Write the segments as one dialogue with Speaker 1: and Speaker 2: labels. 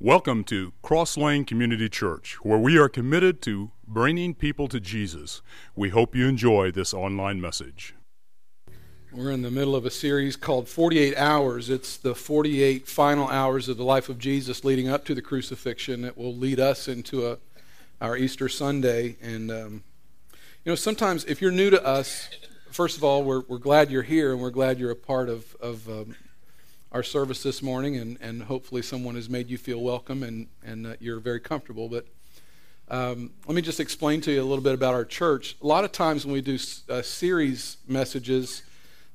Speaker 1: Welcome to Cross Lane Community Church, where we are committed to bringing people to Jesus. We hope you enjoy this online message.
Speaker 2: We're in the middle of a series called 48 Hours. It's the 48 final hours of the life of Jesus leading up to the crucifixion. It will lead us into a, our Easter Sunday. And, um, you know, sometimes if you're new to us, first of all, we're, we're glad you're here and we're glad you're a part of, of um, our service this morning, and, and hopefully someone has made you feel welcome and, and you're very comfortable. But um, let me just explain to you a little bit about our church. A lot of times when we do uh, series messages,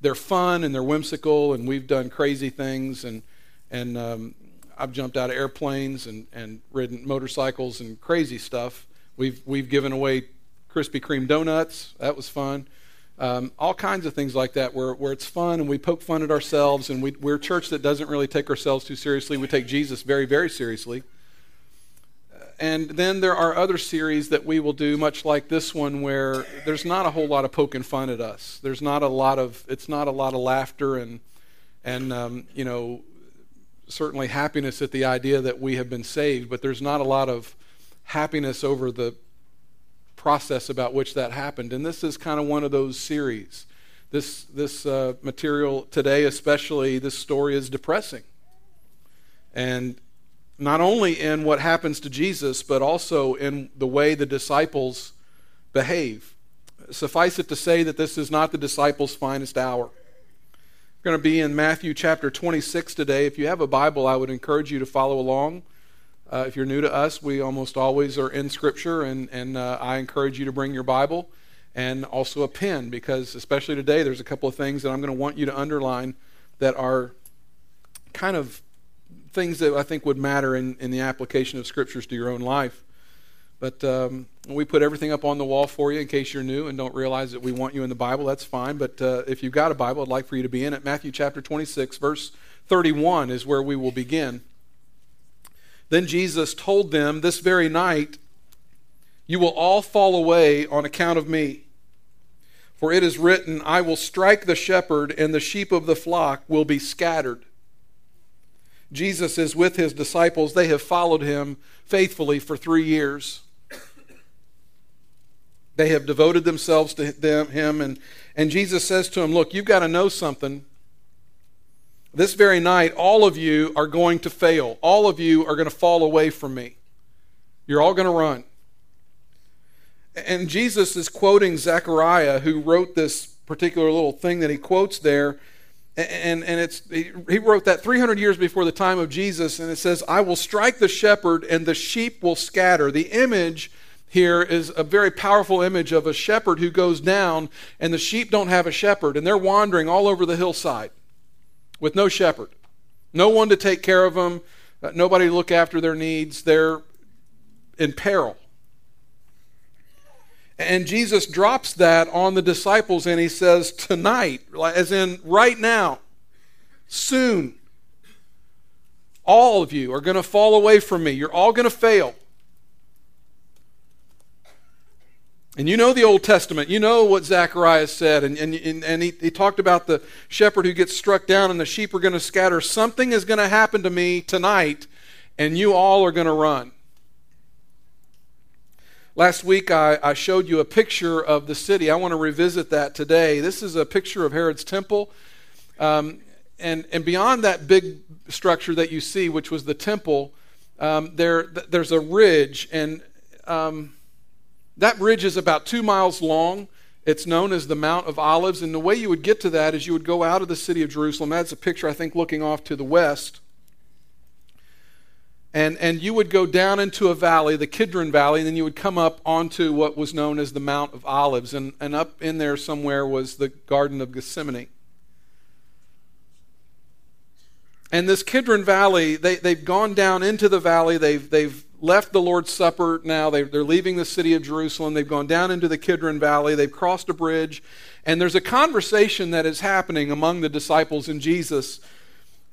Speaker 2: they're fun and they're whimsical, and we've done crazy things, and and um, I've jumped out of airplanes and, and ridden motorcycles and crazy stuff. We've we've given away Krispy Kreme donuts. That was fun um, all kinds of things like that where, where it's fun and we poke fun at ourselves and we, we're a church that doesn't really take ourselves too seriously. We take jesus very very seriously. And then there are other series that we will do much like this one where there's not a whole lot of poking fun at us. There's not a lot of it's not a lot of laughter and and um, you know certainly happiness at the idea that we have been saved but there's not a lot of happiness over the process about which that happened. And this is kind of one of those series. This, this uh, material today, especially, this story is depressing. And not only in what happens to Jesus, but also in the way the disciples behave. Suffice it to say that this is not the disciples' finest hour. We're going to be in Matthew chapter 26 today. If you have a Bible, I would encourage you to follow along. Uh, if you're new to us, we almost always are in Scripture, and, and uh, I encourage you to bring your Bible and also a pen because, especially today, there's a couple of things that I'm going to want you to underline that are kind of things that I think would matter in, in the application of Scriptures to your own life. But um, we put everything up on the wall for you in case you're new and don't realize that we want you in the Bible. That's fine. But uh, if you've got a Bible, I'd like for you to be in it. Matthew chapter 26, verse 31 is where we will begin. Then Jesus told them, This very night you will all fall away on account of me. For it is written, I will strike the shepherd, and the sheep of the flock will be scattered. Jesus is with his disciples. They have followed him faithfully for three years. They have devoted themselves to them, him, and, and Jesus says to him, Look, you've got to know something. This very night, all of you are going to fail. All of you are going to fall away from me. You're all going to run. And Jesus is quoting Zechariah, who wrote this particular little thing that he quotes there. And, and it's, he wrote that 300 years before the time of Jesus, and it says, I will strike the shepherd, and the sheep will scatter. The image here is a very powerful image of a shepherd who goes down, and the sheep don't have a shepherd, and they're wandering all over the hillside with no shepherd, no one to take care of them, uh, nobody to look after their needs. They're in peril. And Jesus drops that on the disciples and he says, Tonight, as in right now, soon, all of you are going to fall away from me. You're all going to fail. And you know the Old Testament. You know what Zacharias said. And, and, and he, he talked about the shepherd who gets struck down and the sheep are going to scatter. Something is going to happen to me tonight, and you all are going to run. Last week, I, I showed you a picture of the city. I want to revisit that today. This is a picture of Herod's temple. Um, and, and beyond that big structure that you see, which was the temple, um, there, there's a ridge. And. Um, that bridge is about two miles long. It's known as the Mount of Olives. And the way you would get to that is you would go out of the city of Jerusalem. That's a picture, I think, looking off to the west. And, and you would go down into a valley, the Kidron Valley, and then you would come up onto what was known as the Mount of Olives. And, and up in there somewhere was the Garden of Gethsemane. And this Kidron Valley, they, they've gone down into the valley. They've, they've left the Lord's Supper now. They, they're leaving the city of Jerusalem. They've gone down into the Kidron Valley. They've crossed a bridge. And there's a conversation that is happening among the disciples and Jesus.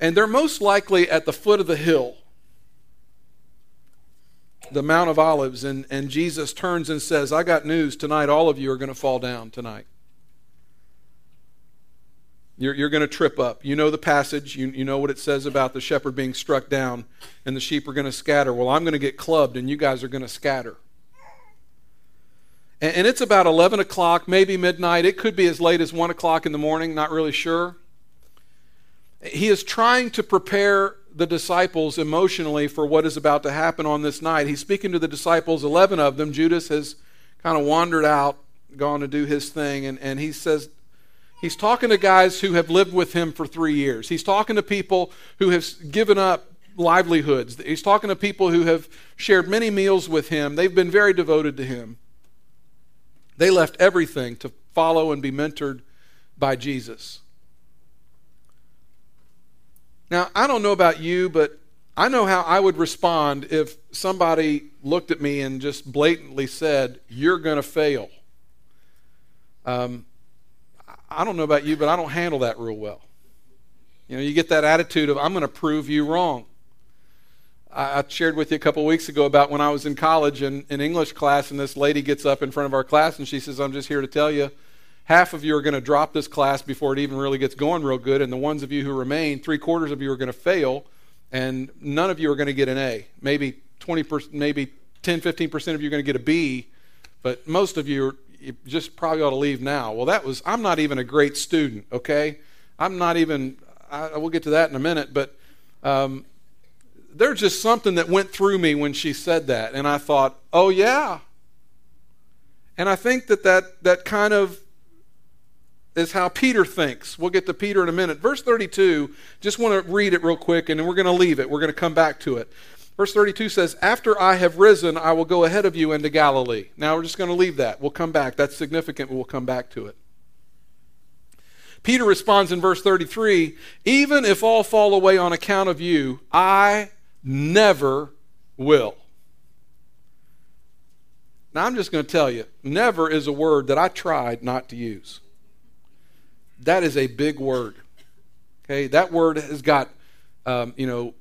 Speaker 2: And they're most likely at the foot of the hill, the Mount of Olives. And, and Jesus turns and says, I got news tonight. All of you are going to fall down tonight. You're, you're going to trip up. You know the passage. You, you know what it says about the shepherd being struck down and the sheep are going to scatter. Well, I'm going to get clubbed and you guys are going to scatter. And, and it's about 11 o'clock, maybe midnight. It could be as late as 1 o'clock in the morning, not really sure. He is trying to prepare the disciples emotionally for what is about to happen on this night. He's speaking to the disciples, 11 of them. Judas has kind of wandered out, gone to do his thing, and, and he says, He's talking to guys who have lived with him for three years. He's talking to people who have given up livelihoods. He's talking to people who have shared many meals with him. They've been very devoted to him. They left everything to follow and be mentored by Jesus. Now, I don't know about you, but I know how I would respond if somebody looked at me and just blatantly said, You're going to fail. Um, I don't know about you, but I don't handle that real well. You know, you get that attitude of, I'm going to prove you wrong. I, I shared with you a couple weeks ago about when I was in college in, in English class, and this lady gets up in front of our class and she says, I'm just here to tell you, half of you are going to drop this class before it even really gets going real good, and the ones of you who remain, three quarters of you are going to fail, and none of you are going to get an A. Maybe 20%, maybe 10, 15% of you are going to get a B, but most of you you just probably ought to leave now. Well, that was, I'm not even a great student, okay? I'm not even, I, we'll get to that in a minute, but um, there's just something that went through me when she said that. And I thought, oh, yeah. And I think that that, that kind of is how Peter thinks. We'll get to Peter in a minute. Verse 32, just want to read it real quick, and then we're going to leave it. We're going to come back to it. Verse 32 says, After I have risen, I will go ahead of you into Galilee. Now we're just going to leave that. We'll come back. That's significant, we'll come back to it. Peter responds in verse 33 Even if all fall away on account of you, I never will. Now I'm just going to tell you, never is a word that I tried not to use. That is a big word. Okay, that word has got, um, you know,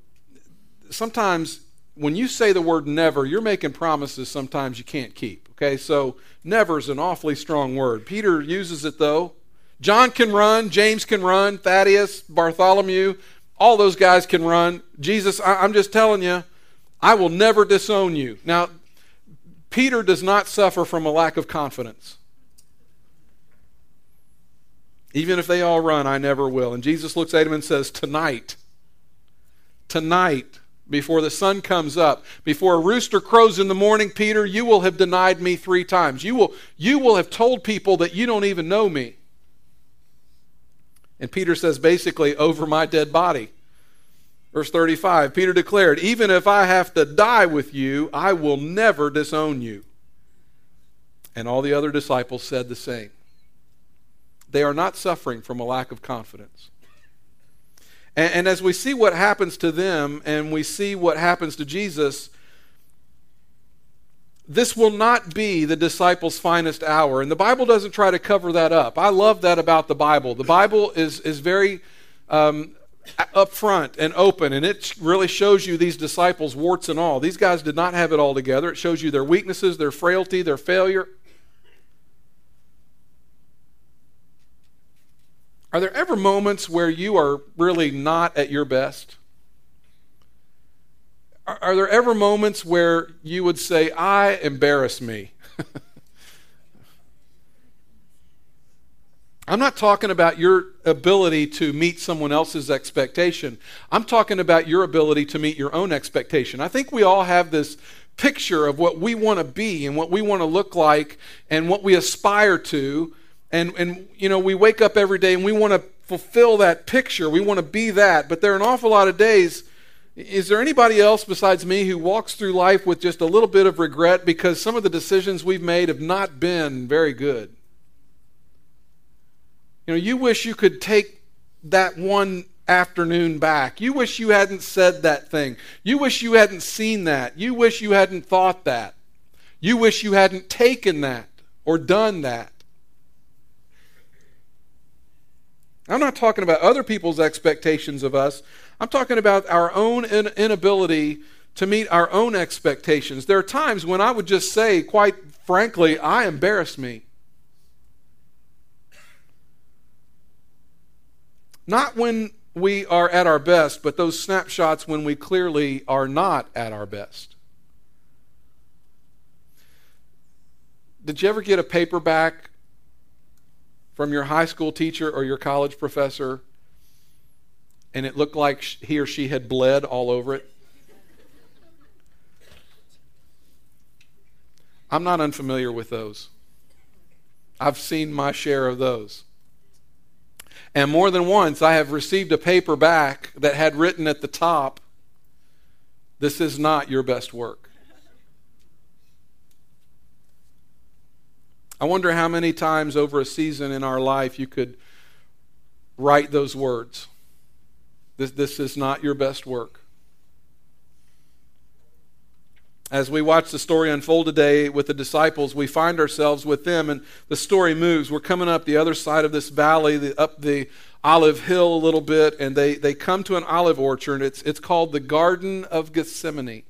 Speaker 2: sometimes when you say the word never, you're making promises sometimes you can't keep. Okay, so never is an awfully strong word. Peter uses it though. John can run, James can run, Thaddeus, Bartholomew, all those guys can run. Jesus, I, I'm just telling you, I will never disown you. Now, Peter does not suffer from a lack of confidence. Even if they all run, I never will. And Jesus looks at him and says, Tonight, tonight, before the sun comes up, before a rooster crows in the morning, Peter, you will have denied me three times. You will, you will have told people that you don't even know me. And Peter says basically, over my dead body. Verse 35 Peter declared, Even if I have to die with you, I will never disown you. And all the other disciples said the same. They are not suffering from a lack of confidence. And, and as we see what happens to them and we see what happens to Jesus, this will not be the disciples' finest hour. And the Bible doesn't try to cover that up. I love that about the Bible. The Bible is, is very um, upfront and open, and it really shows you these disciples, warts and all. These guys did not have it all together. It shows you their weaknesses, their frailty, their failure. Are there ever moments where you are really not at your best? Are, are there ever moments where you would say, I embarrass me? I'm not talking about your ability to meet someone else's expectation. I'm talking about your ability to meet your own expectation. I think we all have this picture of what we want to be and what we want to look like and what we aspire to and, and you know, we wake up every day and we want to fulfill that picture. We want to be that. But there are an awful lot of days. Is there anybody else besides me who walks through life with just a little bit of regret because some of the decisions we've made have not been very good? You know, you wish you could take that one afternoon back. You wish you hadn't said that thing. You wish you hadn't seen that. You wish you hadn't thought that. You wish you hadn't taken that or done that. I'm not talking about other people's expectations of us. I'm talking about our own inability to meet our own expectations. There are times when I would just say, quite frankly, I embarrass me. Not when we are at our best, but those snapshots when we clearly are not at our best. Did you ever get a paperback from your high school teacher or your college professor and it looked like he or she had bled all over it? I'm not unfamiliar with those. I've seen my share of those. And more than once, I have received a paper back that had written at the top, This is not your best work. I wonder how many times over a season in our life you could write those words. This, this is not your best work. As we watch the story unfold today with the disciples, we find ourselves with them, and the story moves. We're coming up the other side of this valley, the, up the olive hill a little bit, and they, they come to an olive orchard. It's, it's called the Garden of Gethsemane.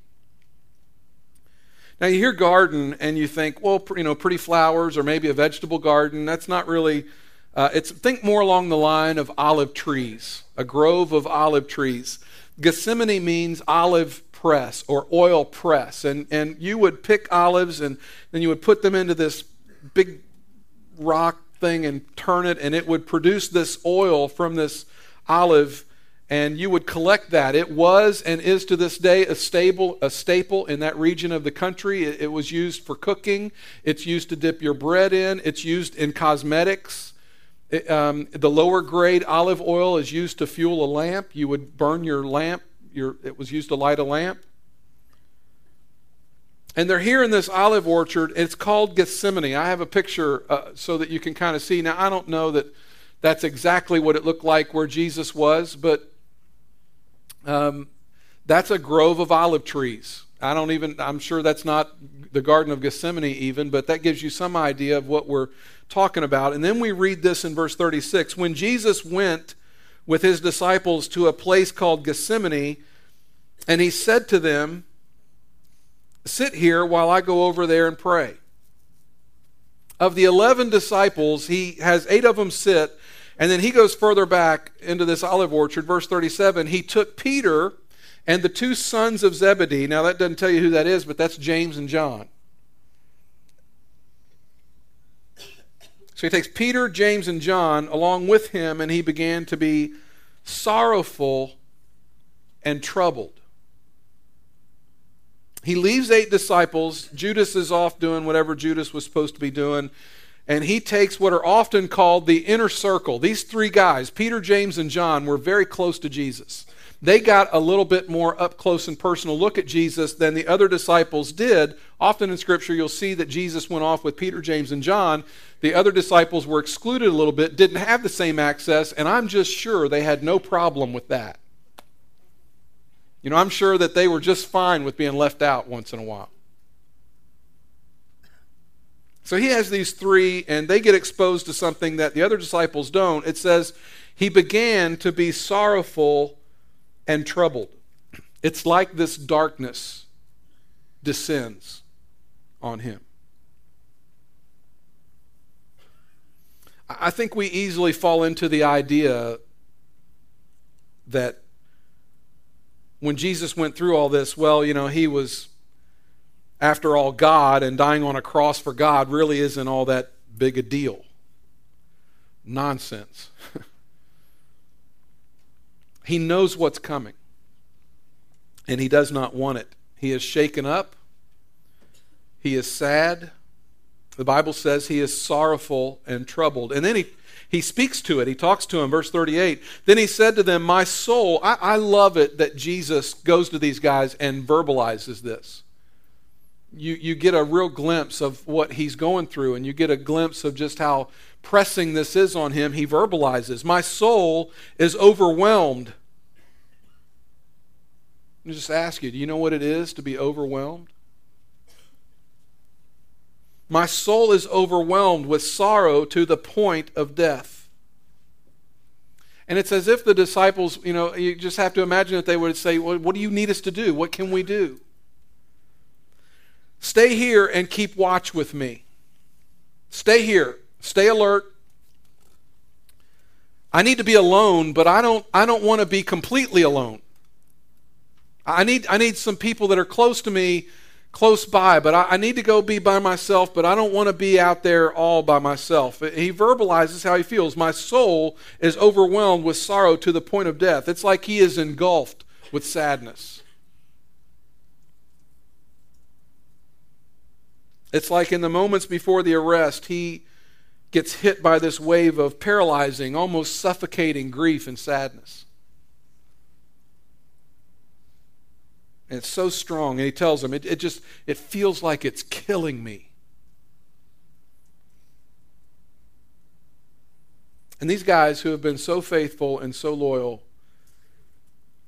Speaker 2: Now, you hear garden and you think, well, you know, pretty flowers or maybe a vegetable garden. That's not really, uh, it's, think more along the line of olive trees, a grove of olive trees. Gethsemane means olive press or oil press. And, and you would pick olives and then you would put them into this big rock thing and turn it, and it would produce this oil from this olive and you would collect that. It was and is to this day a staple, a staple in that region of the country. It, it, was used for cooking. It's used to dip your bread in. It's used in cosmetics. It, um, the lower grade olive oil is used to fuel a lamp. You would burn your lamp. Your, it was used to light a lamp. And they're here in this olive orchard. It's called Gethsemane. I have a picture uh, so that you can kind of see. Now, I don't know that that's exactly what it looked like where Jesus was, but um, that's a grove of olive trees. I don't even, I'm sure that's not the Garden of Gethsemane even, but that gives you some idea of what we're talking about. And then we read this in verse 36. When Jesus went with his disciples to a place called Gethsemane, and he said to them, Sit here while I go over there and pray. Of the 11 disciples, he has eight of them sit and then he goes further back into this olive orchard, verse 37. He took Peter and the two sons of Zebedee. Now, that doesn't tell you who that is, but that's James and John. So he takes Peter, James, and John along with him, and he began to be sorrowful and troubled. He leaves eight disciples. Judas is off doing whatever Judas was supposed to be doing and he takes what are often called the inner circle. These three guys, Peter, James, and John, were very close to Jesus. They got a little bit more up close and personal look at Jesus than the other disciples did. Often in Scripture, you'll see that Jesus went off with Peter, James, and John. The other disciples were excluded a little bit, didn't have the same access, and I'm just sure they had no problem with that. You know, I'm sure that they were just fine with being left out once in a while. So he has these three, and they get exposed to something that the other disciples don't. It says, He began to be sorrowful and troubled. It's like this darkness descends on him. I think we easily fall into the idea that when Jesus went through all this, well, you know, he was after all, God and dying on a cross for God really isn't all that big a deal. Nonsense. he knows what's coming, and he does not want it. He is shaken up, he is sad. The Bible says he is sorrowful and troubled. And then he, he speaks to it. He talks to him, verse 38. Then he said to them, My soul, I, I love it that Jesus goes to these guys and verbalizes this you, you get a real glimpse of what he's going through, and you get a glimpse of just how pressing this is on him. He verbalizes, My soul is overwhelmed. Me just ask you do you know what it is to be overwhelmed? My soul is overwhelmed with sorrow to the point of death. And it's as if the disciples, you know, you just have to imagine that they would say, well, What do you need us to do? What can we do? Stay here and keep watch with me. Stay here. Stay alert. I need to be alone, but I don't I don't want to be completely alone. I need I need some people that are close to me, close by, but I, I need to go be by myself, but I don't want to be out there all by myself. He verbalizes how he feels. My soul is overwhelmed with sorrow to the point of death. It's like he is engulfed with sadness. It's like in the moments before the arrest, he gets hit by this wave of paralyzing, almost suffocating grief and sadness. And it's so strong. And he tells them, it, it just, it feels like it's killing me. And these guys who have been so faithful and so loyal,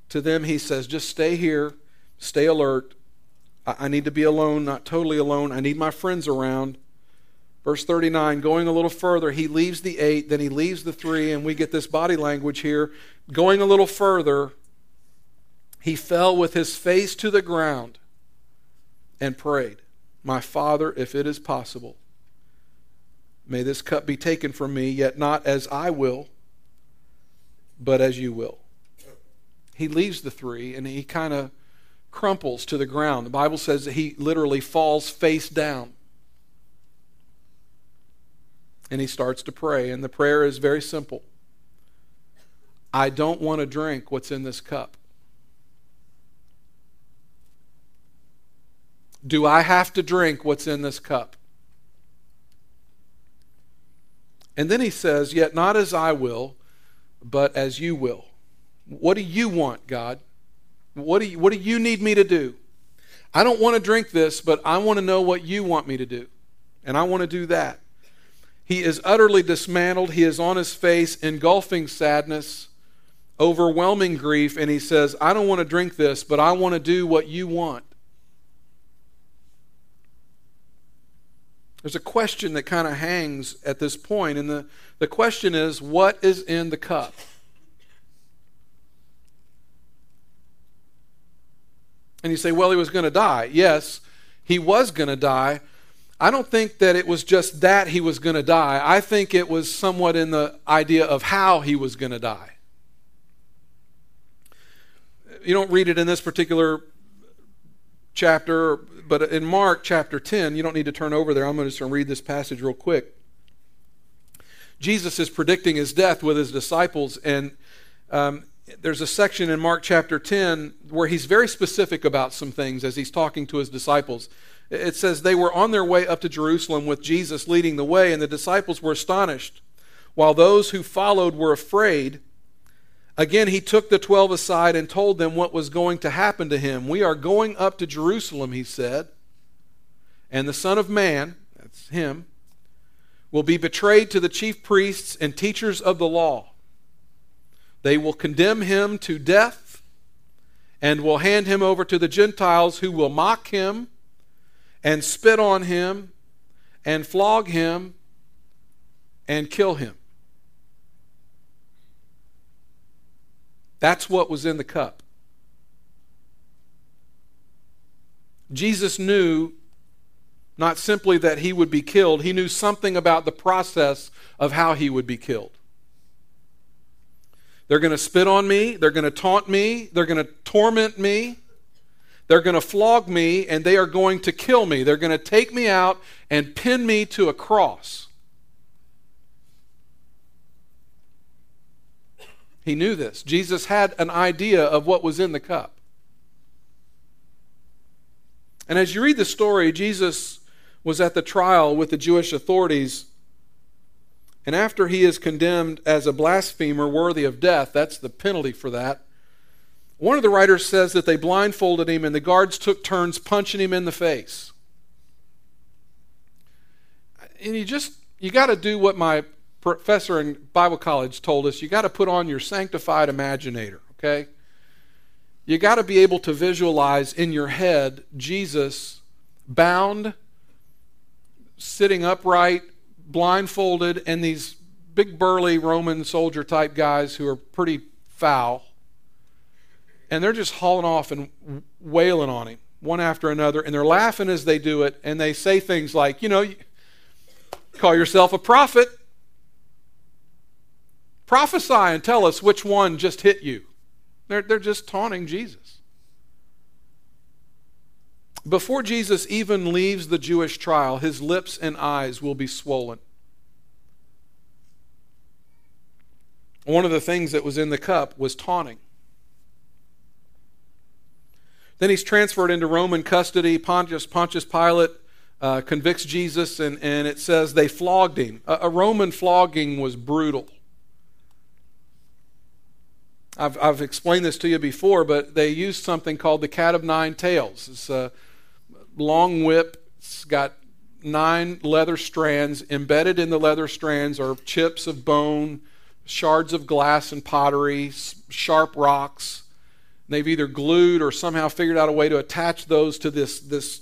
Speaker 2: to them he says, just stay here, stay alert. I, need to be alone, not totally alone. I need my friends around. Verse 39, going a little further, he leaves the eight, then he leaves the three, and we get this body language here. Going a little further, he fell with his face to the ground and prayed, My Father, if it is possible, may this cup be taken from me, yet not as I will, but as you will. He leaves the three and he kind of crumples to the ground. The Bible says that he literally falls face down and he starts to pray. And the prayer is very simple I don't want to drink what's in this cup. Do I have to drink what's in this cup? And then he says, Yet not as I will, but as you will. What do you want, God? What do you, what do you need me to do? I don't want to drink this, but I want to know what you want me to do. And I want to do that. He is utterly dismantled. He is on his face, engulfing sadness, overwhelming grief, and he says, I don't want to drink this, but I want to do what you want. There's a question that kind of hangs at this point, and the, the question is what is in the cup? And you say, well, he was going to die. Yes, he was going to die, I don't think that it was just that he was going to die. I think it was somewhat in the idea of how he was going to die. You don't read it in this particular chapter, but in Mark chapter 10, you don't need to turn over there. I'm going to just read this passage real quick. Jesus is predicting his death with his disciples, and um, there's a section in Mark chapter 10 where he's very specific about some things as he's talking to his disciples. It says they were on their way up to Jerusalem with Jesus leading the way, and the disciples were astonished, while those who followed were afraid. Again, he took the twelve aside and told them what was going to happen to him. We are going up to Jerusalem, he said, and the Son of Man, that's him, will be betrayed to the chief priests and teachers of the law. They will condemn him to death and will hand him over to the Gentiles who will mock him and spit on him and flog him and kill him. That's what was in the cup. Jesus knew not simply that he would be killed, he knew something about the process of how he would be killed. They're going to spit on me, they're going to taunt me, they're going to torment me, they're going to flog me and they are going to kill me. They're going to take me out and pin me to a cross. He knew this. Jesus had an idea of what was in the cup. And as you read the story, Jesus was at the trial with the Jewish authorities. And after he is condemned as a blasphemer worthy of death, that's the penalty for that. One of the writers says that they blindfolded him and the guards took turns punching him in the face. And you just, you got to do what my professor in Bible college told us. You got to put on your sanctified imaginator, okay? You got to be able to visualize in your head Jesus bound, sitting upright, blindfolded, and these big burly Roman soldier type guys who are pretty foul and they're just hauling off and wailing on him one after another, and they're laughing as they do it, and they say things like, you know, call yourself a prophet. Prophesy and tell us which one just hit you. They're, they're just taunting Jesus. Before Jesus even leaves the Jewish trial, his lips and eyes will be swollen. One of the things that was in the cup was taunting. Then he's transferred into Roman custody. Pontius, Pontius Pilate uh, convicts Jesus, and, and it says they flogged him. A, a Roman flogging was brutal. I've, I've explained this to you before, but they used something called the cat of nine tails. It's a long whip. It's got nine leather strands. Embedded in the leather strands are chips of bone, shards of glass and pottery, sharp rocks. They've either glued or somehow figured out a way to attach those to this, this,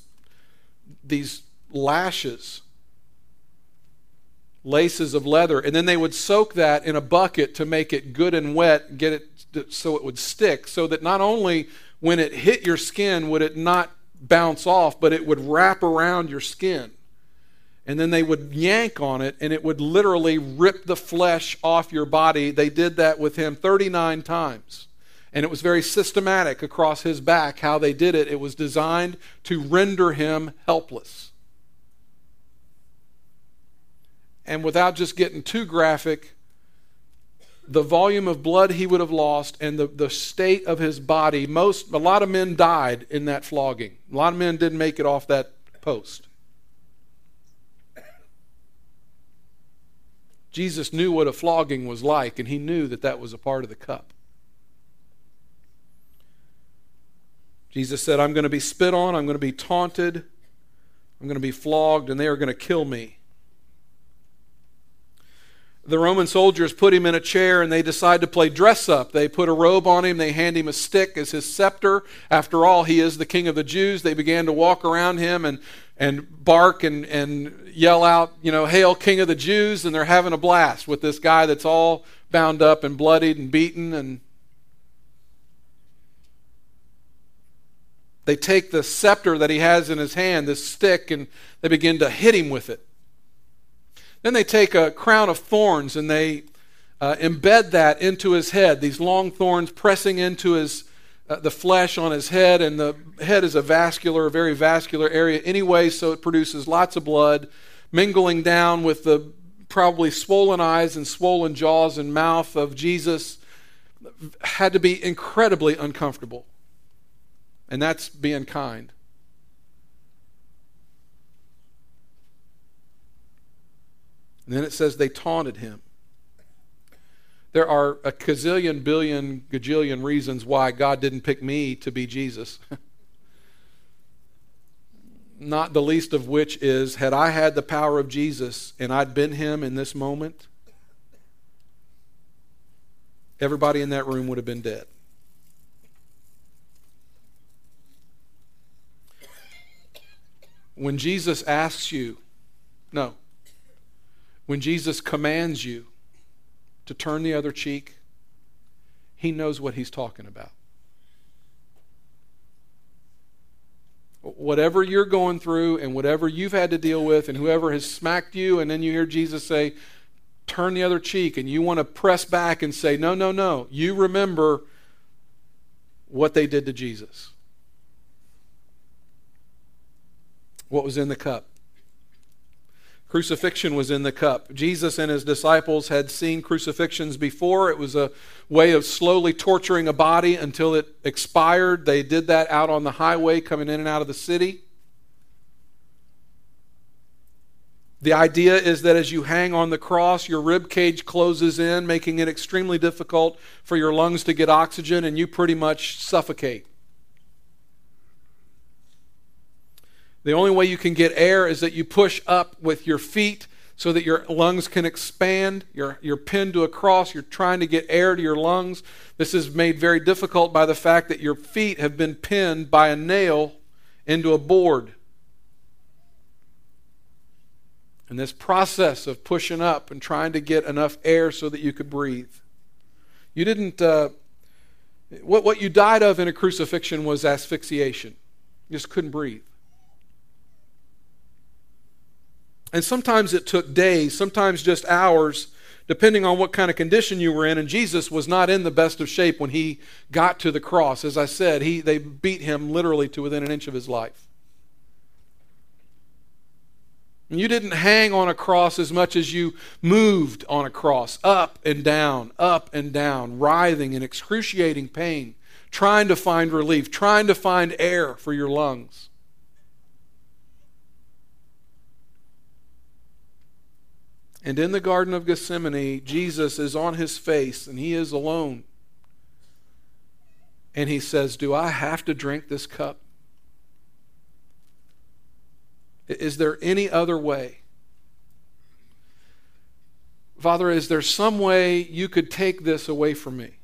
Speaker 2: these lashes, laces of leather, and then they would soak that in a bucket to make it good and wet, get it so it would stick, so that not only when it hit your skin would it not bounce off, but it would wrap around your skin. And then they would yank on it, and it would literally rip the flesh off your body. They did that with him 39 times. And it was very systematic across his back how they did it. It was designed to render him helpless. And without just getting too graphic, the volume of blood he would have lost and the, the state of his body, most a lot of men died in that flogging. A lot of men didn't make it off that post. Jesus knew what a flogging was like, and he knew that that was a part of the cup. Jesus said, I'm going to be spit on, I'm going to be taunted, I'm going to be flogged, and they are going to kill me. The Roman soldiers put him in a chair and they decide to play dress up. They put a robe on him, they hand him a stick as his scepter. After all, he is the king of the Jews. They began to walk around him and, and bark and, and yell out, you know, Hail, King of the Jews, and they're having a blast with this guy that's all bound up and bloodied and beaten and They take the scepter that he has in his hand, this stick, and they begin to hit him with it. Then they take a crown of thorns and they uh, embed that into his head, these long thorns pressing into his uh, the flesh on his head, and the head is a vascular, very vascular area anyway, so it produces lots of blood mingling down with the probably swollen eyes and swollen jaws and mouth of Jesus. Had to be incredibly uncomfortable. And that's being kind. And then it says they taunted him. There are a gazillion, billion, gajillion reasons why God didn't pick me to be Jesus. Not the least of which is had I had the power of Jesus and I'd been him in this moment, everybody in that room would have been dead. When Jesus asks you, no, when Jesus commands you to turn the other cheek, he knows what he's talking about. Whatever you're going through and whatever you've had to deal with, and whoever has smacked you, and then you hear Jesus say, turn the other cheek, and you want to press back and say, no, no, no. You remember what they did to Jesus. what was in the cup. Crucifixion was in the cup. Jesus and his disciples had seen crucifixions before. It was a way of slowly torturing a body until it expired. They did that out on the highway coming in and out of the city. The idea is that as you hang on the cross, your rib cage closes in, making it extremely difficult for your lungs to get oxygen, and you pretty much suffocate. The only way you can get air is that you push up with your feet so that your lungs can expand. You're, you're pinned to a cross. You're trying to get air to your lungs. This is made very difficult by the fact that your feet have been pinned by a nail into a board. And this process of pushing up and trying to get enough air so that you could breathe. You didn't, uh, what, what you died of in a crucifixion was asphyxiation. You just couldn't breathe. And sometimes it took days, sometimes just hours, depending on what kind of condition you were in. And Jesus was not in the best of shape when he got to the cross. As I said, he, they beat him literally to within an inch of his life. You didn't hang on a cross as much as you moved on a cross, up and down, up and down, writhing in excruciating pain, trying to find relief, trying to find air for your lungs. And in the Garden of Gethsemane, Jesus is on his face and he is alone. And he says, Do I have to drink this cup? Is there any other way? Father, is there some way you could take this away from me?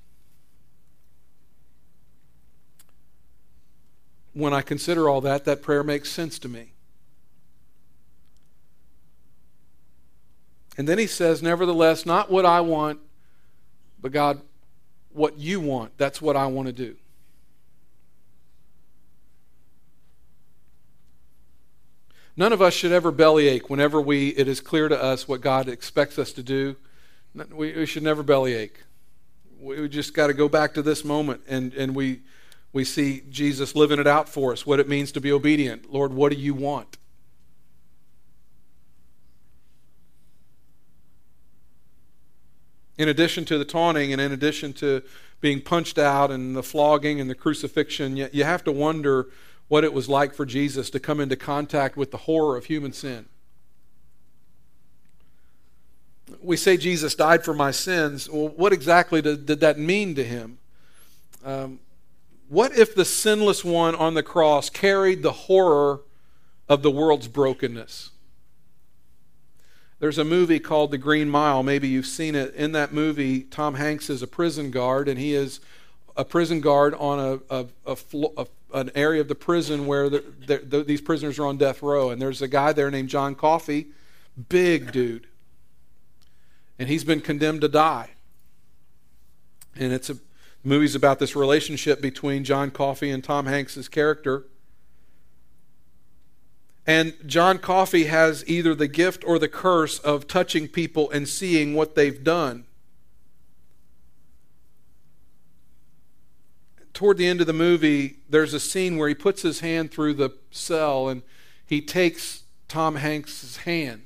Speaker 2: When I consider all that, that prayer makes sense to me. And then he says, Nevertheless, not what I want, but God, what you want. That's what I want to do. None of us should ever bellyache whenever we, it is clear to us what God expects us to do. We, we should never bellyache. We just got to go back to this moment and, and we, we see Jesus living it out for us, what it means to be obedient. Lord, what do you want? In addition to the taunting and in addition to being punched out and the flogging and the crucifixion, you, have to wonder what it was like for Jesus to come into contact with the horror of human sin. We say Jesus died for my sins. Well, what exactly did, did that mean to him? Um, what if the sinless one on the cross carried the horror of the world's brokenness? There's a movie called The Green Mile. Maybe you've seen it. In that movie, Tom Hanks is a prison guard, and he is a prison guard on a, a, a, a an area of the prison where the, the, the, these prisoners are on death row. And there's a guy there named John Coffey, big dude. And he's been condemned to die. And it's a movie's about this relationship between John Coffey and Tom Hanks's character. And John Coffey has either the gift or the curse of touching people and seeing what they've done. toward the end of the movie, there's a scene where he puts his hand through the cell and he takes Tom Hanks's hand.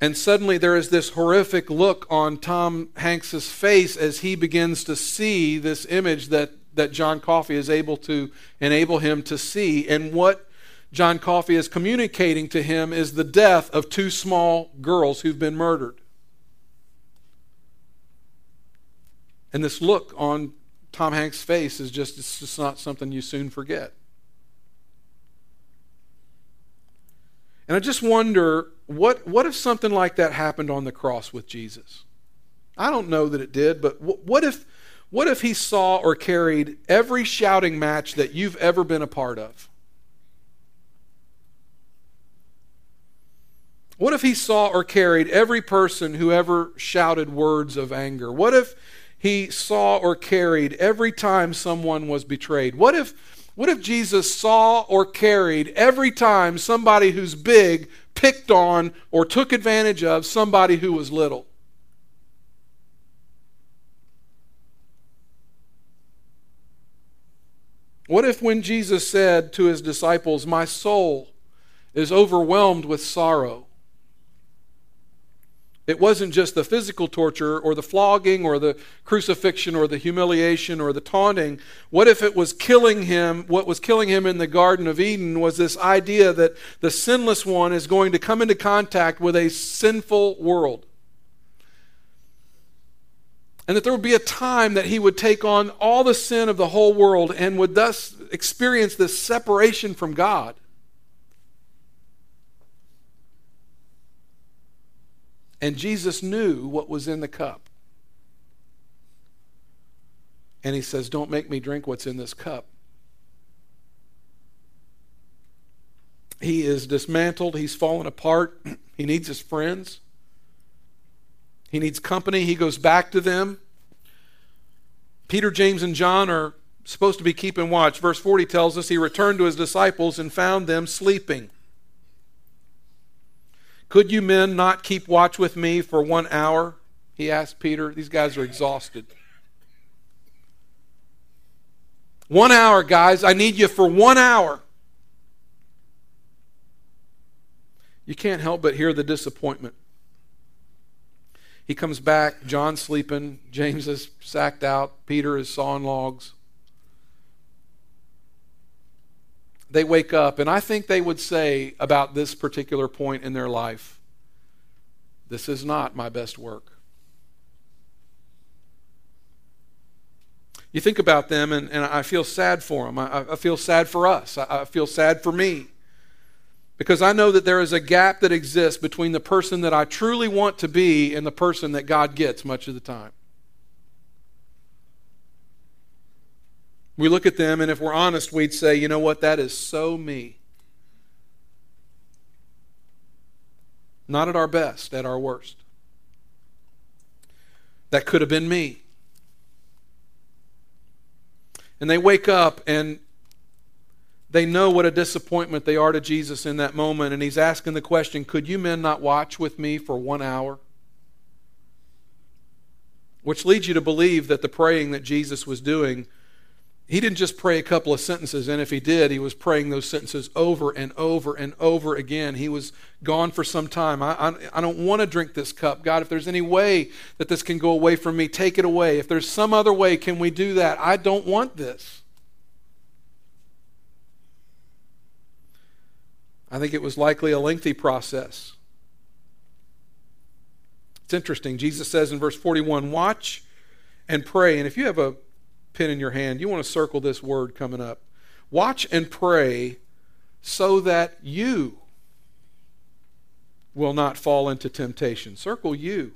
Speaker 2: And suddenly there is this horrific look on Tom Hanks's face as he begins to see this image that, that John Coffey is able to enable him to see. And what John Coffey is communicating to him is the death of two small girls who've been murdered. And this look on Tom Hanks' face is just, it's just not something you soon forget. And I just wonder what, what if something like that happened on the cross with Jesus? I don't know that it did, but what if, what if he saw or carried every shouting match that you've ever been a part of? What if he saw or carried every person who ever shouted words of anger? What if he saw or carried every time someone was betrayed? What if, what if Jesus saw or carried every time somebody who's big picked on or took advantage of somebody who was little? What if, when Jesus said to his disciples, My soul is overwhelmed with sorrow, it wasn't just the physical torture or the flogging or the crucifixion or the humiliation or the taunting. What if it was killing him? What was killing him in the Garden of Eden was this idea that the sinless one is going to come into contact with a sinful world. And that there would be a time that he would take on all the sin of the whole world and would thus experience this separation from God. And Jesus knew what was in the cup. And he says, Don't make me drink what's in this cup. He is dismantled. He's fallen apart. He needs his friends. He needs company. He goes back to them. Peter, James, and John are supposed to be keeping watch. Verse 40 tells us he returned to his disciples and found them sleeping. Could you men not keep watch with me for one hour? He asked Peter. These guys are exhausted. One hour, guys. I need you for one hour. You can't help but hear the disappointment. He comes back, John's sleeping, James is sacked out, Peter is sawing logs. They wake up, and I think they would say about this particular point in their life this is not my best work. You think about them, and, and I feel sad for them. I, I feel sad for us. I, I feel sad for me. Because I know that there is a gap that exists between the person that I truly want to be and the person that God gets much of the time. We look at them, and if we're honest, we'd say, you know what, that is so me. Not at our best, at our worst. That could have been me. And they wake up and they know what a disappointment they are to Jesus in that moment, and he's asking the question Could you men not watch with me for one hour? Which leads you to believe that the praying that Jesus was doing, he didn't just pray a couple of sentences, and if he did, he was praying those sentences over and over and over again. He was gone for some time. I, I, I don't want to drink this cup. God, if there's any way that this can go away from me, take it away. If there's some other way, can we do that? I don't want this. I think it was likely a lengthy process. It's interesting. Jesus says in verse 41 watch and pray. And if you have a pen in your hand, you want to circle this word coming up. Watch and pray so that you will not fall into temptation. Circle you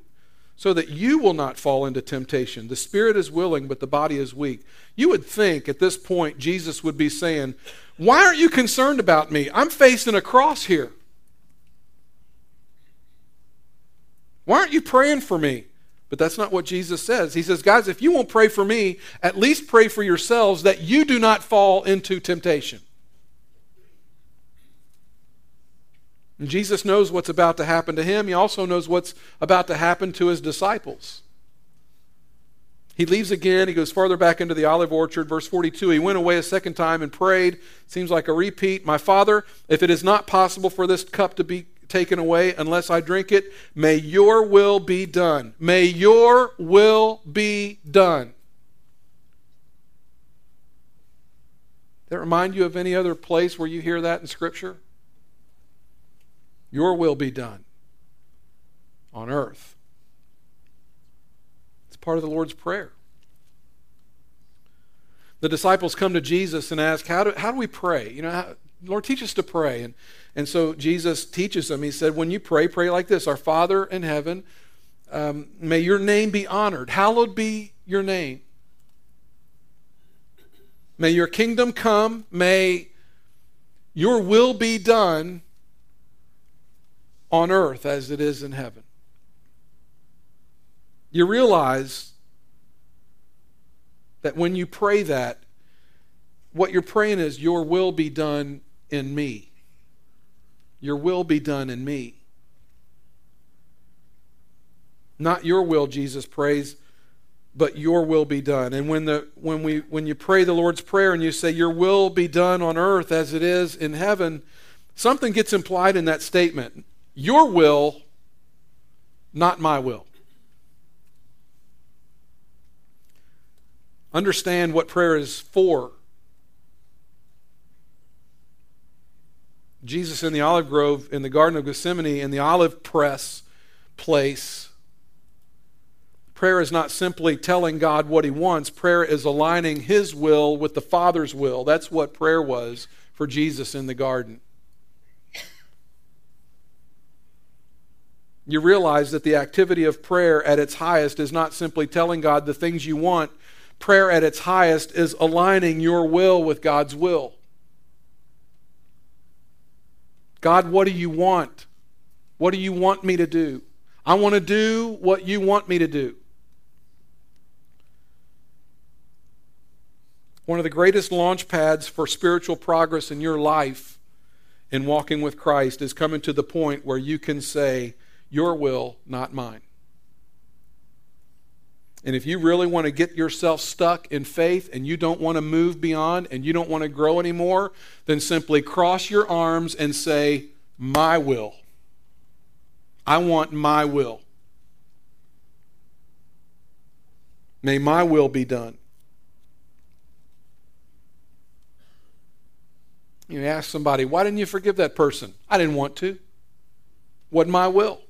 Speaker 2: so that you will not fall into temptation. The spirit is willing, but the body is weak. You would think at this point Jesus would be saying, Why aren't you concerned about me? I'm facing a cross here. Why aren't you praying for me? But that's not what Jesus says. He says, Guys, if you won't pray for me, at least pray for yourselves that you do not fall into temptation. And Jesus knows what's about to happen to him. He also knows what's about to happen to his disciples. He leaves again. He goes farther back into the olive orchard. Verse 42 He went away a second time and prayed. Seems like a repeat. My Father, if it is not possible for this cup to be taken away unless I drink it, may your will be done. May your will be done. That remind you of any other place where you hear that in Scripture? Your will be done on earth. It's part of the Lord's Prayer. The disciples come to Jesus and ask, How do, how do we pray? You know, how, Lord, teach us to pray. And, and so Jesus teaches them. He said, When you pray, pray like this Our Father in heaven, um, may your name be honored. Hallowed be your name. May your kingdom come. May your will be done on earth as it is in heaven. You realize that when you pray that, what you're praying is, Your will be done in me. Your will be done in me. Not your will, Jesus prays, but your will be done. And when the when we when you pray the Lord's prayer and you say your will be done on earth as it is in heaven, something gets implied in that statement. Your will, not my will. Understand what prayer is for. Jesus in the olive grove in the Garden of Gethsemane in the olive press place. Prayer is not simply telling God what He wants, prayer is aligning His will with the Father's will. That's what prayer was for Jesus in the garden. You realize that the activity of prayer at its highest is not simply telling God the things you want. Prayer at its highest is aligning your will with God's will. God, what do you want? What do you want me to do? I want to do what you want me to do. One of the greatest launch pads for spiritual progress in your life in walking with Christ is coming to the point where you can say, Your will, not mine. And if you really want to get yourself stuck in faith and you don't want to move beyond and you don't want to grow anymore, then simply cross your arms and say, My will. I want my will. May my will be done. You ask somebody, why didn't you forgive that person? I didn't want to. Wasn't my will.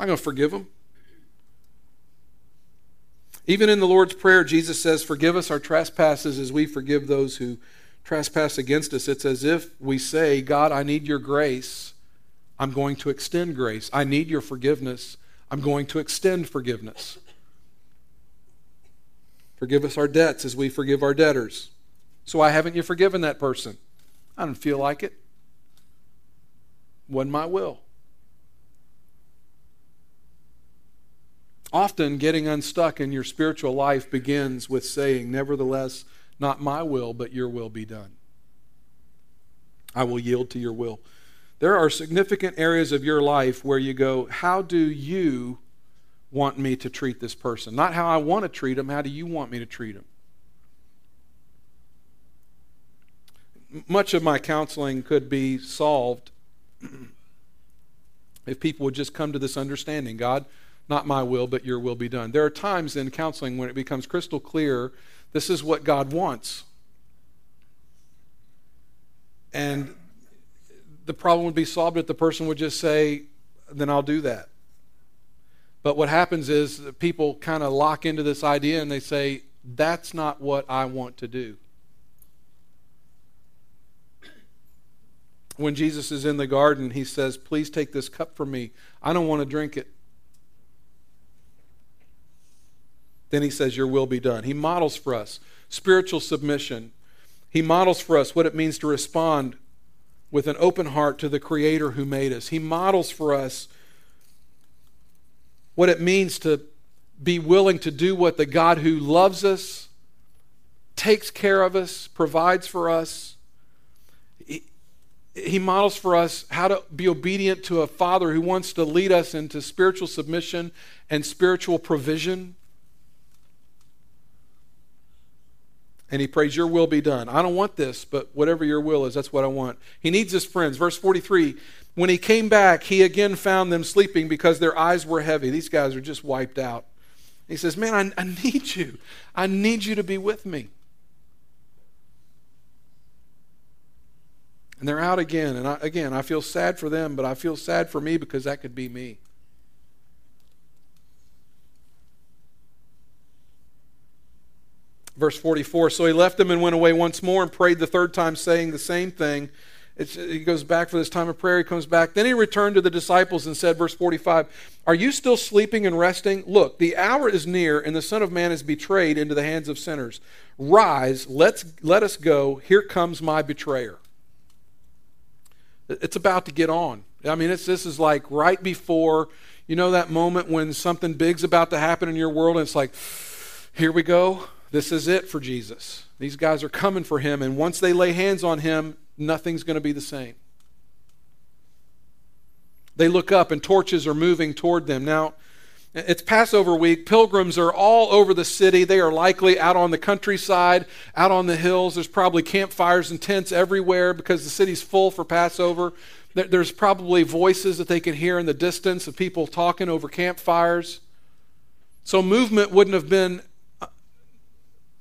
Speaker 2: I'm going to forgive them. Even in the Lord's Prayer, Jesus says, Forgive us our trespasses as we forgive those who trespass against us. It's as if we say, God, I need your grace. I'm going to extend grace. I need your forgiveness. I'm going to extend forgiveness. Forgive us our debts as we forgive our debtors. So why haven't you forgiven that person? I don't feel like it. Wasn't my will. Often, getting unstuck in your spiritual life begins with saying, Nevertheless, not my will, but your will be done. I will yield to your will. There are significant areas of your life where you go, How do you want me to treat this person? Not how I want to treat them, how do you want me to treat them? Much of my counseling could be solved if people would just come to this understanding God, not my will, but your will be done. There are times in counseling when it becomes crystal clear this is what God wants. And the problem would be solved if the person would just say, then I'll do that. But what happens is people kind of lock into this idea and they say, that's not what I want to do. When Jesus is in the garden, he says, Please take this cup from me. I don't want to drink it. Then he says, Your will be done. He models for us spiritual submission. He models for us what it means to respond with an open heart to the Creator who made us. He models for us what it means to be willing to do what the God who loves us, takes care of us, provides for us. He, models for us how to be obedient to a Father who wants to lead us into spiritual submission and spiritual provision. And he prays, Your will be done. I don't want this, but whatever your will is, that's what I want. He needs his friends. Verse 43 When he came back, he again found them sleeping because their eyes were heavy. These guys are just wiped out. He says, Man, I, I need you. I need you to be with me. And they're out again. And I, again, I feel sad for them, but I feel sad for me because that could be me. Verse 44 So he left them and went away once more and prayed the third time, saying the same thing. It's, he goes back for this time of prayer. He comes back. Then he returned to the disciples and said, verse 45, Are you still sleeping and resting? Look, the hour is near, and the Son of Man is betrayed into the hands of sinners. Rise, let's, let us go. Here comes my betrayer. It's about to get on. I mean, this is like right before, you know, that moment when something big's about to happen in your world, and it's like, here we go. This is it for Jesus. These guys are coming for him, and once they lay hands on him, nothing's going to be the same. They look up, and torches are moving toward them. Now, it's Passover week. Pilgrims are all over the city. They are likely out on the countryside, out on the hills. There's probably campfires and tents everywhere because the city's full for Passover. There's probably voices that they can hear in the distance of people talking over campfires. So, movement wouldn't have been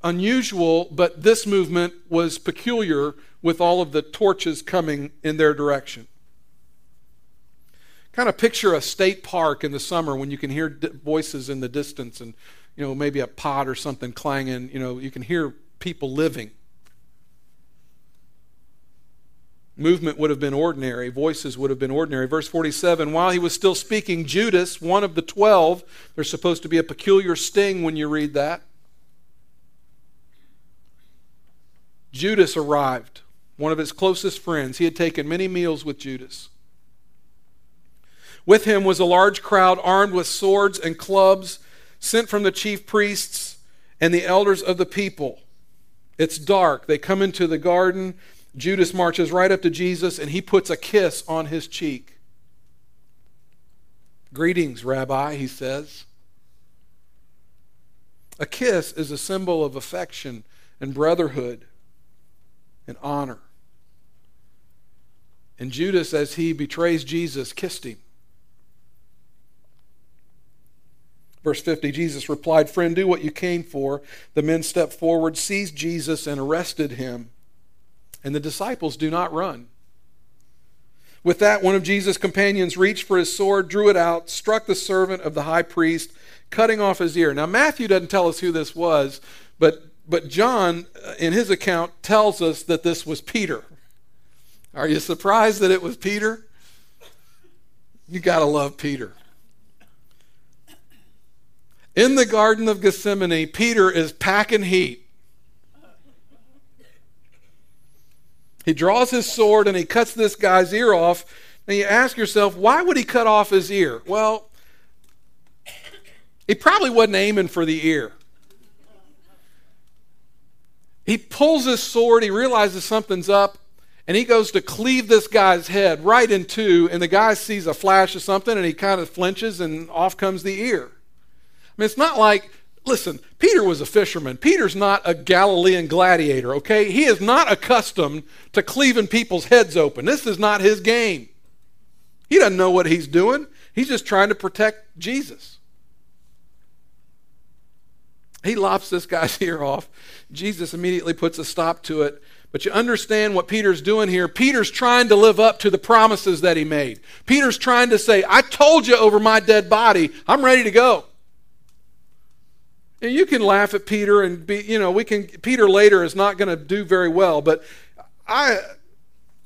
Speaker 2: unusual, but this movement was peculiar with all of the torches coming in their direction. Kind of picture a state park in the summer when you can hear voices in the distance and, you know, maybe a pot or something clanging, you know, you can hear people living. Movement would have been ordinary, voices would have been ordinary. Verse 47 While he was still speaking, Judas, one of the twelve, there's supposed to be a peculiar sting when you read that Judas arrived, one of his closest friends. He had taken many meals with Judas. With him was a large crowd armed with swords and clubs, sent from the chief priests and the elders of the people. It's dark. They come into the garden. Judas marches right up to Jesus and he puts a kiss on his cheek. Greetings, Rabbi, he says. A kiss is a symbol of affection and brotherhood and honor. And Judas, as he betrays Jesus, kissed him. Verse 50 Jesus replied, Friend, do what you came for. The men stepped forward, seized Jesus, and arrested him. And the disciples do not run. With that, one of Jesus' companions reached for his sword, drew it out, struck the servant of the high priest, cutting off his ear. Now, Matthew doesn't tell us who this was, but, but John, uh, in his account, tells us that this was Peter. Are you surprised that it was Peter? You got to love Peter. In the Garden of Gethsemane, Peter is packing heat. He draws his sword and he cuts this guy's ear off. And you ask yourself, why would he cut off his ear? Well, he probably wasn't aiming for the ear. He pulls his sword, he realizes something's up, and he goes to cleave this guy's head right in two, and the guy sees a flash of something and he kind of flinches, and off comes the ear. I mean, it's not like, listen, Peter was a fisherman. Peter's not a Galilean gladiator, okay? He is not accustomed to cleaving people's heads open. This is not his game. He doesn't know what he's doing, he's just trying to protect Jesus. He lops this guy's ear off. Jesus immediately puts a stop to it but you understand what Peter's doing here. Peter's trying to live up to the promises that he made. Peter's trying to say, I told you over my dead body, I'm ready to go. And you can laugh at Peter and be, you know, we can Peter later is not going to do very well, but I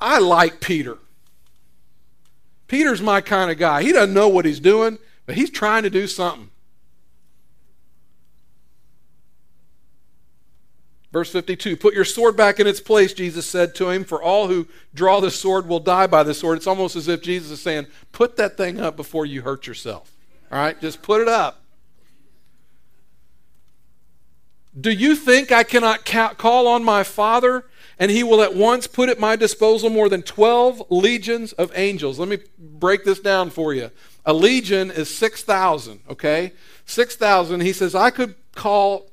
Speaker 2: I like Peter. Peter's my kind of guy. He doesn't know what he's doing, but he's trying to do something. Verse 52 Put your sword back in its place, Jesus said to him, for all who draw the sword will die by the sword. It's almost as if Jesus is saying, Put that thing up before you hurt yourself. All right, just put it up. Do you think I cannot call on my Father and he will at once put at my disposal more than 12 legions of angels? Let me break this down for you. A legion is 6,000, okay? 6,000. He says, I could call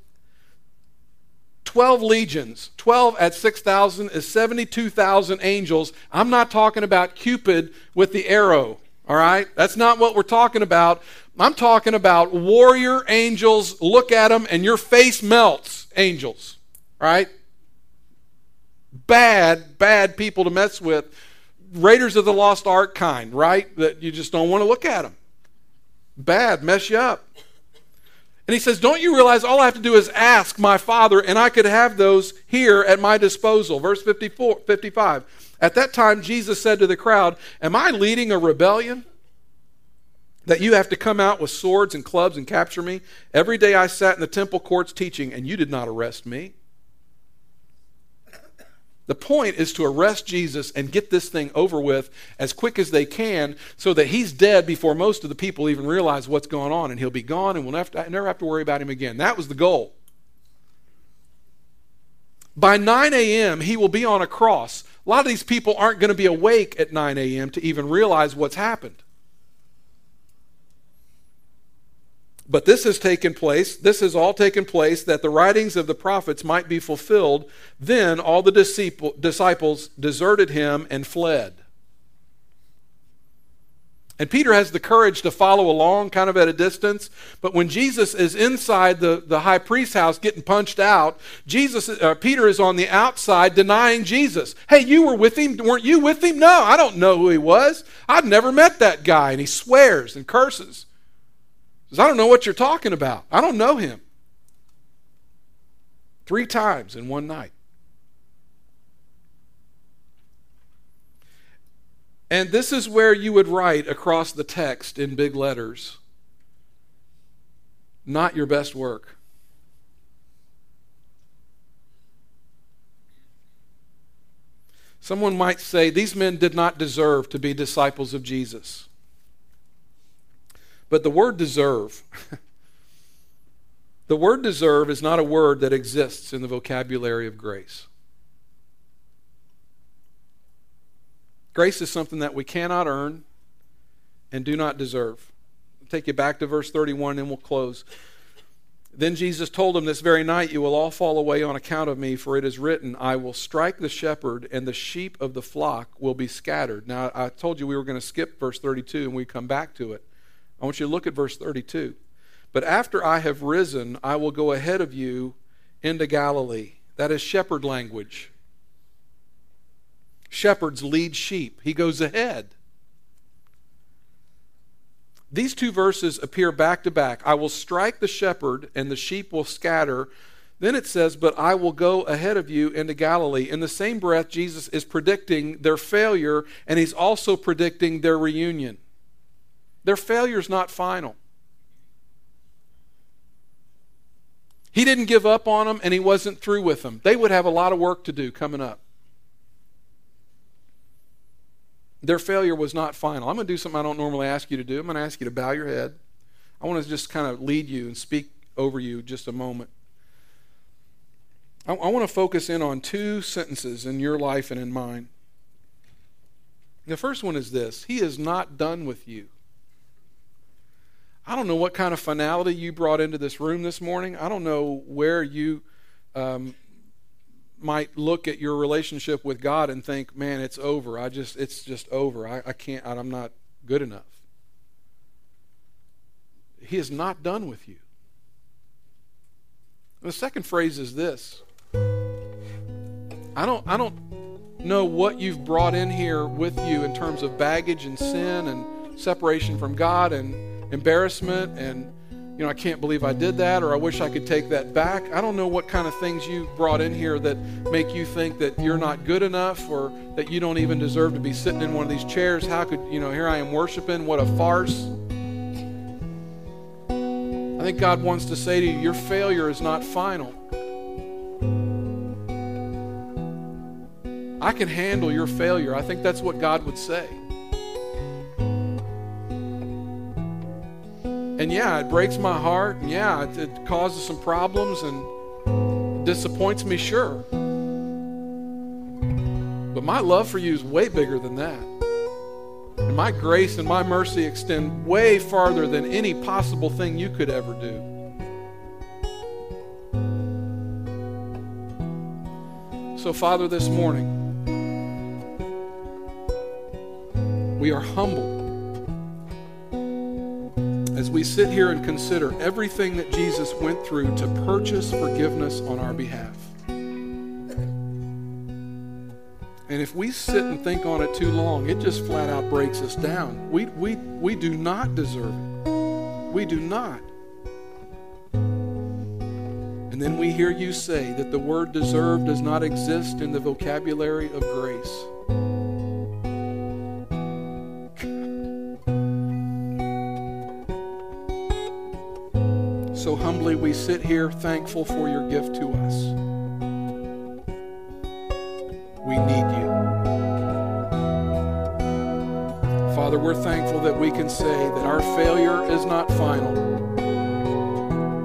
Speaker 2: 12 legions, 12 at 6,000 is 72,000 angels. I'm not talking about Cupid with the arrow, all right? That's not what we're talking about. I'm talking about warrior angels. Look at them and your face melts, angels, right? Bad, bad people to mess with. Raiders of the Lost Ark kind, right? That you just don't want to look at them. Bad, mess you up. And he says, Don't you realize all I have to do is ask my Father, and I could have those here at my disposal? Verse 54, 55. At that time, Jesus said to the crowd, Am I leading a rebellion? That you have to come out with swords and clubs and capture me? Every day I sat in the temple courts teaching, and you did not arrest me. The point is to arrest Jesus and get this thing over with as quick as they can so that he's dead before most of the people even realize what's going on and he'll be gone and we'll never have to, never have to worry about him again. That was the goal. By 9 a.m., he will be on a cross. A lot of these people aren't going to be awake at 9 a.m. to even realize what's happened. But this has taken place, this has all taken place that the writings of the prophets might be fulfilled. Then all the disciples deserted him and fled. And Peter has the courage to follow along kind of at a distance. But when Jesus is inside the, the high priest's house getting punched out, Jesus, uh, Peter is on the outside denying Jesus. Hey, you were with him? Weren't you with him? No, I don't know who he was. I've never met that guy. And he swears and curses says, I don't know what you're talking about. I don't know him. Three times in one night. And this is where you would write across the text in big letters not your best work. Someone might say these men did not deserve to be disciples of Jesus. But the word deserve, the word deserve is not a word that exists in the vocabulary of grace. Grace is something that we cannot earn and do not deserve. I'll take you back to verse 31 and we'll close. Then Jesus told them, This very night you will all fall away on account of me, for it is written, I will strike the shepherd, and the sheep of the flock will be scattered. Now, I told you we were going to skip verse 32 and we come back to it. I want you to look at verse 32. But after I have risen, I will go ahead of you into Galilee. That is shepherd language. Shepherds lead sheep, he goes ahead. These two verses appear back to back. I will strike the shepherd, and the sheep will scatter. Then it says, But I will go ahead of you into Galilee. In the same breath, Jesus is predicting their failure, and he's also predicting their reunion. Their failure is not final. He didn't give up on them, and he wasn't through with them. They would have a lot of work to do coming up. Their failure was not final. I'm going to do something I don't normally ask you to do. I'm going to ask you to bow your head. I want to just kind of lead you and speak over you just a moment. I, I want to focus in on two sentences in your life and in mine. The first one is this He is not done with you. I don't know what kind of finality you brought into this room this morning. I don't know where you um, might look at your relationship with God and think, man, it's over. I just, it's just over. I, I can't, I'm not good enough. He is not done with you. The second phrase is this. I don't, I don't know what you've brought in here with you in terms of baggage and sin and separation from God and embarrassment and you know, I can't believe I did that, or I wish I could take that back. I don't know what kind of things you brought in here that make you think that you're not good enough or that you don't even deserve to be sitting in one of these chairs. How could, you know, here I am worshiping. What a farce. I think God wants to say to you, your failure is not final. I can handle your failure. I think that's what God would say. And yeah, it breaks my heart. And yeah, it, it causes some problems and disappoints me, sure. But my love for you is way bigger than that. And my grace and my mercy extend way farther than any possible thing you could ever do. So, Father, this morning, we are humbled as we sit here and consider everything that Jesus went through to purchase forgiveness on our behalf. And if we sit and think on it too long, it just flat out breaks us down. We, we, we do not deserve it. We do not. And then we hear you say that the word deserve does not exist in the vocabulary of grace. We sit here thankful for your gift to us. We need you. Father, we're thankful that we can say that our failure is not final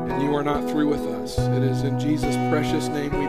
Speaker 2: and you are not through with us. It is in Jesus' precious name we.